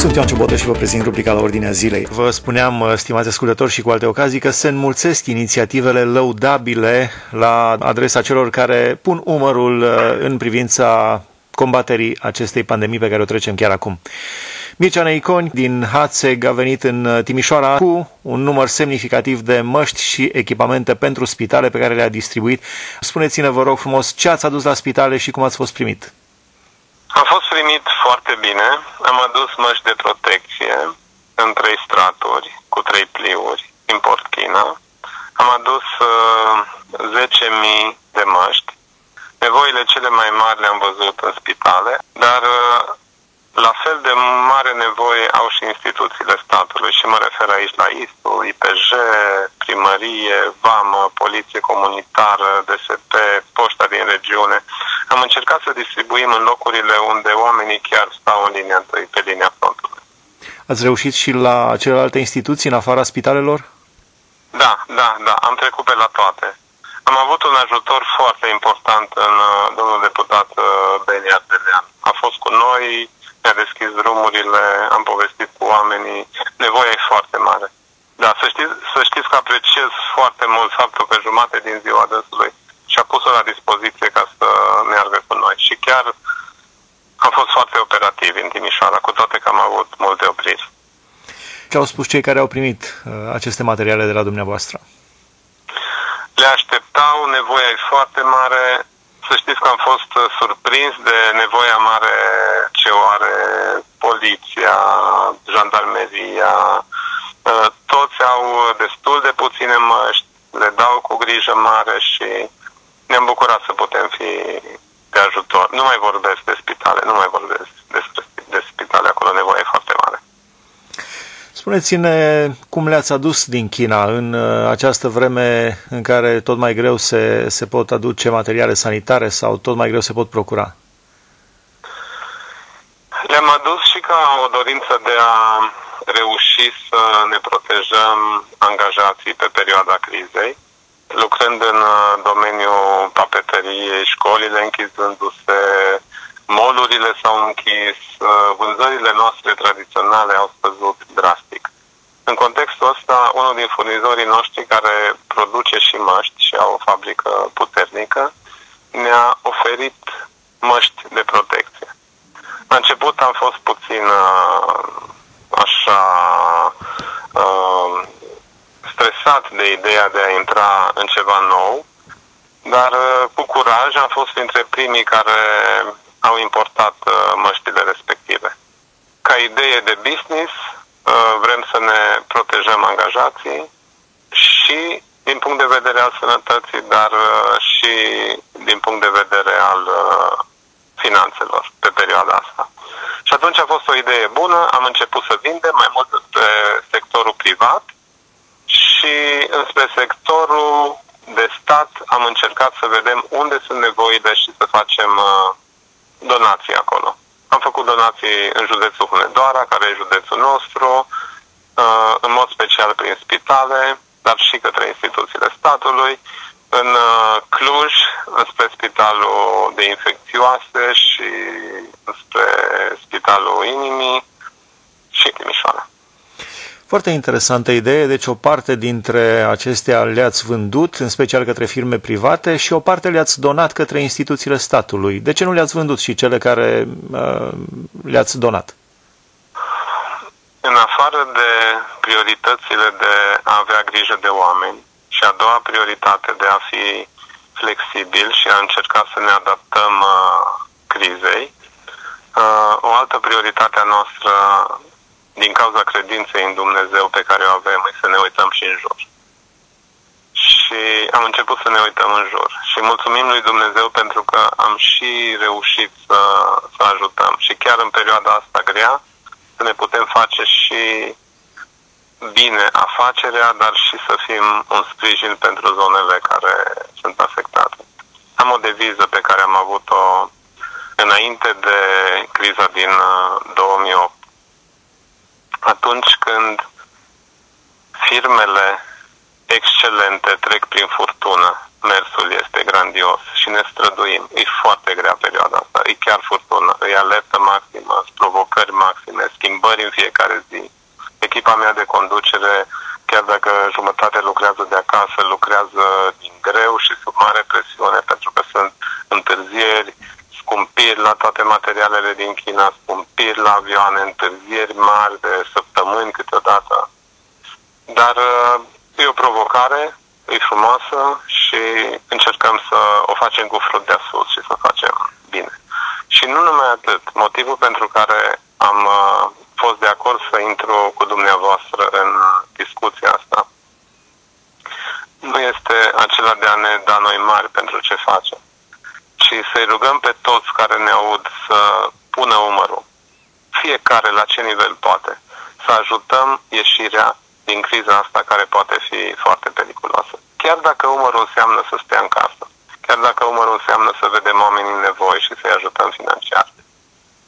Sunt Ioan Ciobodă și vă prezint rubrica la ordinea zilei. Vă spuneam, uh, stimați ascultători și cu alte ocazii, că se înmulțesc inițiativele lăudabile la adresa celor care pun umărul uh, în privința combaterii acestei pandemii pe care o trecem chiar acum. Mircea Neiconi din Hațeg a venit în uh, Timișoara cu un număr semnificativ de măști și echipamente pentru spitale pe care le-a distribuit. Spuneți-ne, vă rog frumos, ce ați adus la spitale și cum ați fost primit? Am fost primit foarte bine. Am adus măști de protecție în trei straturi, cu trei pliuri, import China. Am adus uh, 10.000 de măști. Nevoile cele mai mari le-am văzut în spitale, dar uh, la fel de mare nevoie au și instituțiile statului și mă refer aici la ISU, IPJ, primărie, VAMă, poliție comunitară, DSP, poșta din regiune. Am încercat să distribuim în locurile unde oamenii chiar stau în linia întâi, pe linia frontului. Ați reușit și la celelalte instituții în afara spitalelor? Da, da, da, am trecut pe la toate. Am avut un ajutor foarte important în uh, domnul deputat uh, Beni Ardelean. A fost cu noi, ne-a deschis drumurile, am povestit cu oamenii, nevoia e foarte mare. Da, să știți, să știți că apreciez foarte mult faptul că jumate din ziua dânsului și-a pus-o la dispoziție ca să meargă cu noi. Și chiar am fost foarte operativ în Timișoara, cu toate că am avut multe opriri. Ce au spus cei care au primit uh, aceste materiale de la dumneavoastră? Le așteptau, nevoia e foarte mare, să știți că am fost uh, surprins de nevoia mare ce o are poliția, jandarmeria. Uh, toți au destul de puține măști, le dau cu grijă mare și ne-am bucurat să putem fi de ajutor. Nu mai vorbesc de spitale, nu mai vorbesc despre de spitale, acolo nevoie foarte mare. Spuneți-ne cum le-ați adus din China în uh, această vreme în care tot mai greu se, se pot aduce materiale sanitare sau tot mai greu se pot procura? Le-am adus și ca o dorință de a reuși să ne protejăm angajații pe perioada crizei, lucrând în uh, domeniul papeteriei, școlile închizându-se, molurile s-au închis, uh, vânzările noastre tradiționale au scăzut drastic. În contextul ăsta, unul din furnizorii noștri care produce și măști și au o fabrică puternică, ne-a oferit măști de protecție. La început am fost puțin uh, așa uh, stresat de ideea de a intra în ceva nou, dar cu curaj am fost printre primii care au importat uh, măștile respective. Ca idee de business, uh, vrem să ne protejăm angajații și din punct de vedere al sănătății, dar uh, și din punct de vedere al finanțelor pe perioada asta. Și atunci a fost o idee bună, am început să vindem mai mult pe sectorul privat și înspre sectorul de stat am încercat să vedem unde sunt nevoile și să facem uh, donații acolo. Am făcut donații în județul Hunedoara, care e județul nostru, uh, în mod special prin spitale, dar și către instituțiile statului, în uh, Cluj, spre spitalul de infecțioase și spre spitalul inimii și Timișoara. Foarte interesantă idee, deci o parte dintre acestea le-ați vândut, în special către firme private, și o parte le-ați donat către instituțiile statului. De ce nu le-ați vândut și cele care uh, le-ați donat? În afară de prioritățile de a avea grijă de oameni și a doua prioritate de a fi flexibil și a încerca să ne adaptăm uh, crizei, uh, o altă prioritate a noastră din cauza credinței în Dumnezeu pe care o avem, să ne uităm și în jur. Și am început să ne uităm în jur. Și mulțumim lui Dumnezeu pentru că am și reușit să, să ajutăm. Și chiar în perioada asta grea, să ne putem face și bine afacerea, dar și să fim un sprijin pentru zonele care sunt afectate. Am o deviză pe care am avut-o înainte de criza din 2008 uh, atunci când firmele excelente trec prin furtună, mersul este grandios și ne străduim. E foarte grea perioada asta, e chiar furtună, e alertă maximă, provocări maxime, schimbări plimbări în fiecare zi. Echipa mea de conducere, chiar dacă jumătate lucrează de acasă, lucrează din greu și sub mare presiune pentru că sunt întârzieri, scumpiri la toate materialele din China, scumpiri la avioane, întârzieri mari de săptămâni câteodată. Dar uh, e o provocare, e frumoasă și încercăm să o facem cu frut de sus și să facem bine. Și nu numai atât, motivul pentru care am uh, fost de acord să intru cu dumneavoastră în discuția asta nu este acela de a ne da noi mari pentru ce facem, ci să-i rugăm pe toți care ne aud să pună umărul, fiecare la ce nivel poate, să ajutăm ieșirea din criza asta care poate fi foarte periculoasă. Chiar dacă umărul înseamnă să stea în casă, chiar dacă umărul înseamnă să vedem oamenii în nevoie și să-i ajutăm financiar.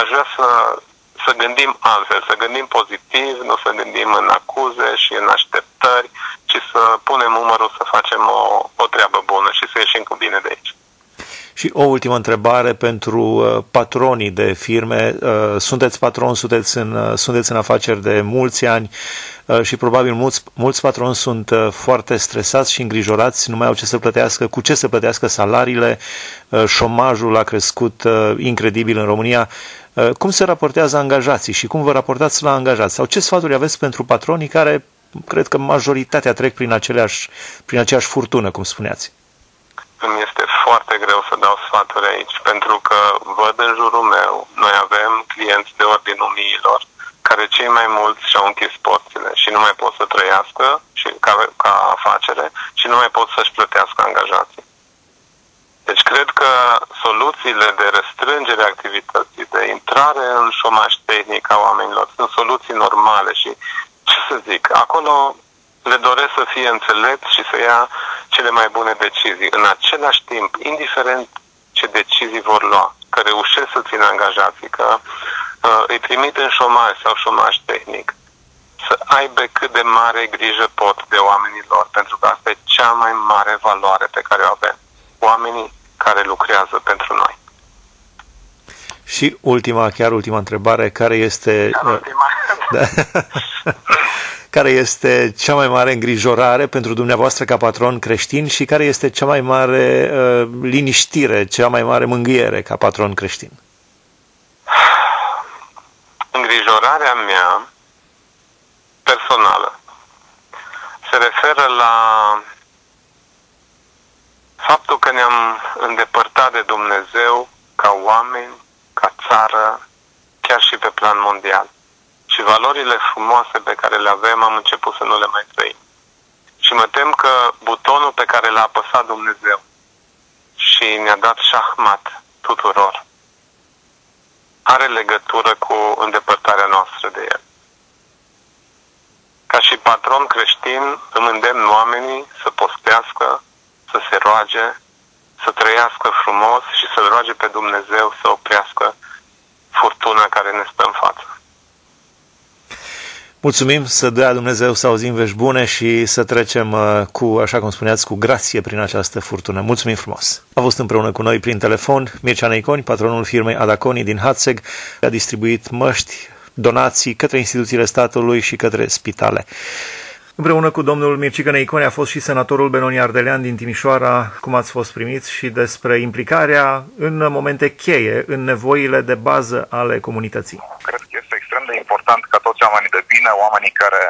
Aș vrea să, să gândim altfel, să gândim pozitiv, nu să gândim în acuze și în așteptări, ci să punem umărul să facem o, o treabă bună și să ieșim cu bine de aici. Și o ultimă întrebare pentru uh, patronii de firme. Uh, sunteți patron, sunteți în, uh, sunteți în afaceri de mulți ani și probabil mulți, mulți patroni sunt foarte stresați și îngrijorați, nu mai au ce să plătească, cu ce să plătească salariile, șomajul a crescut incredibil în România. Cum se raportează angajații și cum vă raportați la angajați? Sau ce sfaturi aveți pentru patronii care, cred că majoritatea trec prin, aceleași, prin aceeași furtună, cum spuneați? îmi este foarte greu să dau sfaturi aici, pentru că văd în jurul meu, noi avem clienți de ordinul miilor, care cei mai mulți și-au închis porțile și nu mai pot să trăiască și ca, ca afacere și nu mai pot să-și plătească angajații. Deci cred că soluțiile de restrângere a activității, de intrare în șomaș tehnic a oamenilor, sunt soluții normale și, ce să zic, acolo le doresc să fie înțelepți și să ia cele mai bune decizii. În același timp, indiferent ce decizii vor lua, că reușesc să țină angajații, că uh, îi trimit în șomaj sau șomaj tehnic, să aibă cât de mare grijă pot de oamenii lor, pentru că asta e cea mai mare valoare pe care o avem. Oamenii care lucrează pentru noi. Și ultima, chiar ultima întrebare, care este... Chiar ultima. Da. care este cea mai mare îngrijorare pentru dumneavoastră ca patron creștin și care este cea mai mare uh, liniștire, cea mai mare mângâiere ca patron creștin? Îngrijorarea mea personală se referă la faptul că ne-am îndepărtat de Dumnezeu ca oameni, ca țară, chiar și pe plan mondial și valorile frumoase pe care le avem am început să nu le mai trăim. Și mă tem că butonul pe care l-a apăsat Dumnezeu și ne-a dat șahmat tuturor are legătură cu îndepărtarea noastră de el. Ca și patron creștin îmi îndemn oamenii să postească, să se roage, să trăiască frumos și să-L roage pe Dumnezeu să oprească furtuna care ne stă în față. Mulțumim să dea Dumnezeu să auzim vești bune și să trecem uh, cu, așa cum spuneați, cu grație prin această furtună. Mulțumim frumos! A fost împreună cu noi prin telefon Mircea Neiconi, patronul firmei Adaconi din Hatzeg, a distribuit măști, donații către instituțiile statului și către spitale. Împreună cu domnul Mircică Neiconi a fost și senatorul Benoni Ardelean din Timișoara, cum ați fost primiți, și despre implicarea în momente cheie, în nevoile de bază ale comunității. Cred că este extrem de important ca toți oamenii de bine, oamenii care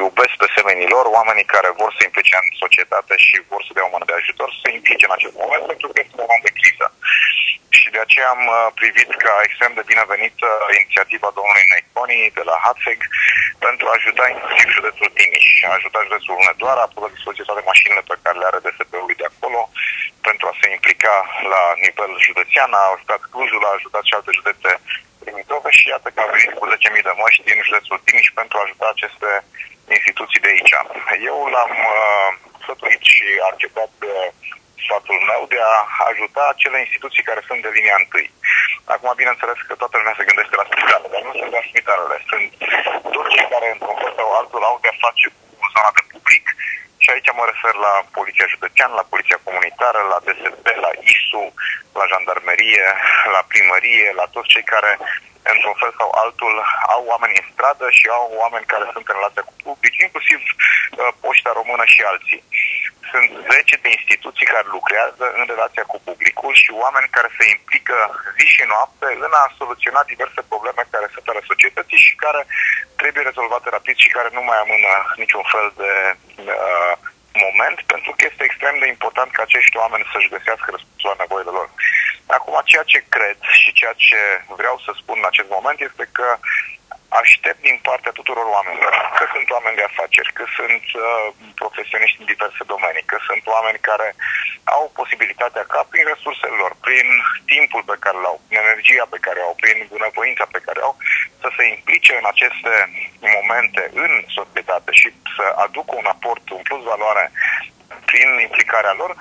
iubesc pe semenii lor, oamenii care vor să implice în societate și vor să dea o mână de ajutor, să se implice în acest moment, pentru că este un moment de criză. Și de aceea am uh, privit ca extrem de binevenită inițiativa domnului Neiconi de la HATSEG pentru a ajuta inclusiv județul Timiș, a ajuta județul Hunedoara, a pus la dispoziție toate mașinile pe care le are DSP-ului de acolo, pentru a se implica la nivel județean, a ajutat Clujul, a ajutat și alte județe limitove și iată că a venit cu 10.000 de măști din județul Timiș pentru a ajuta aceste instituții de aici. Eu l-am uh, sătuit și acceptat uh, sfatul meu de a ajuta acele instituții care sunt de linia întâi. Acum, bineînțeles că toată lumea se gândește la spitale, dar nu sunt doar spitalele, sunt toți cei care, într-un fel sau altul, au de-a face cu zona de public. Și aici mă refer la Poliția Județeană, la Poliția Comunitară, la DSP, la ISU, la Jandarmerie, la Primărie, la toți cei care într-un fel sau altul, au oameni în stradă și au oameni care sunt în relația cu public, inclusiv uh, Poșta Română și alții. Sunt 10 de instituții care lucrează în relația cu publicul și oameni care se implică zi și noapte în a soluționa diverse probleme care se pare societății și care trebuie rezolvate rapid și care nu mai amână niciun fel de uh, moment, pentru că este extrem de important ca acești oameni să-și găsească răspunsul la nevoile lor. Acum, ceea ce cred și ceea ce vreau să spun în acest moment este că aștept din partea tuturor oamenilor, că sunt oameni de afaceri, că sunt uh, profesioniști în diverse domenii, că sunt oameni care au posibilitatea ca prin resursele lor, prin timpul pe care l-au, prin energia pe care au, prin bunăvoința pe care au, să se implice în aceste momente în societate și să aducă un aport, un plus valoare prin implicarea lor,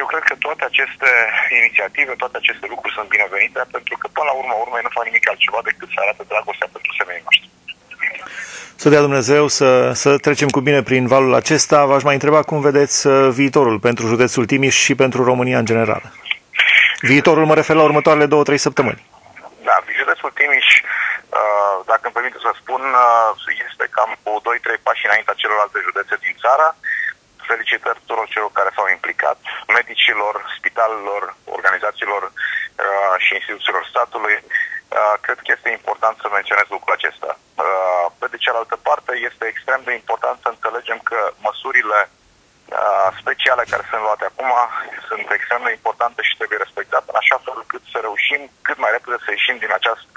eu cred că toate aceste inițiative, toate aceste lucruri sunt binevenite, pentru că până la urmă urmei nu fac nimic altceva decât să arate dragostea pentru semenii noștri. Să dea Dumnezeu să, să trecem cu bine prin valul acesta. V-aș mai întreba cum vedeți uh, viitorul pentru județul Timiș și pentru România în general. Viitorul mă refer la următoarele două-trei săptămâni. Da, județul Timiș, uh, dacă îmi permite să spun, uh, este cam cu 2-3 pași înaintea celorlalte județe din țară felicitări tuturor celor care s-au implicat, medicilor, spitalelor, organizațiilor uh, și instituțiilor statului. Uh, cred că este important să menționez lucrul acesta. Uh, pe de cealaltă parte, este extrem de important să înțelegem că măsurile uh, speciale care sunt luate acum sunt extrem de importante și trebuie respectate în așa fel încât să reușim cât mai repede să ieșim din acest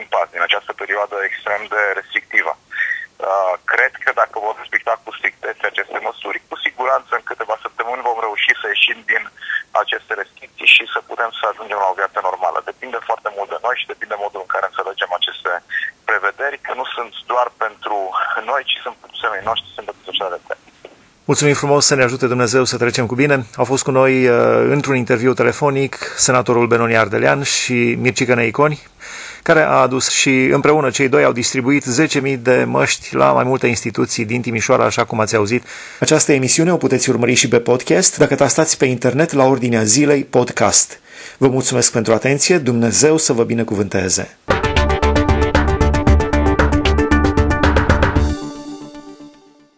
impas, din această perioadă extrem de restrictivă. Uh, cred că dacă vom respecta cu strictețe aceste măsuri, cu siguranță în câteva săptămâni vom reuși să ieșim din aceste restricții și să putem să ajungem la o viață normală. Depinde foarte mult de noi și depinde modul în care înțelegem aceste prevederi, că nu sunt doar pentru noi, ci sunt pentru semenii noștri, sunt pentru societatea. Mulțumim frumos să ne ajute Dumnezeu să trecem cu bine. Au fost cu noi uh, într-un interviu telefonic senatorul Benoni Ardelean și Mircica Neiconi, care a adus și împreună cei doi au distribuit 10.000 de măști la mai multe instituții din Timișoara, așa cum ați auzit. Această emisiune o puteți urmări și pe podcast dacă tastați pe internet la ordinea zilei podcast. Vă mulțumesc pentru atenție, Dumnezeu să vă binecuvânteze!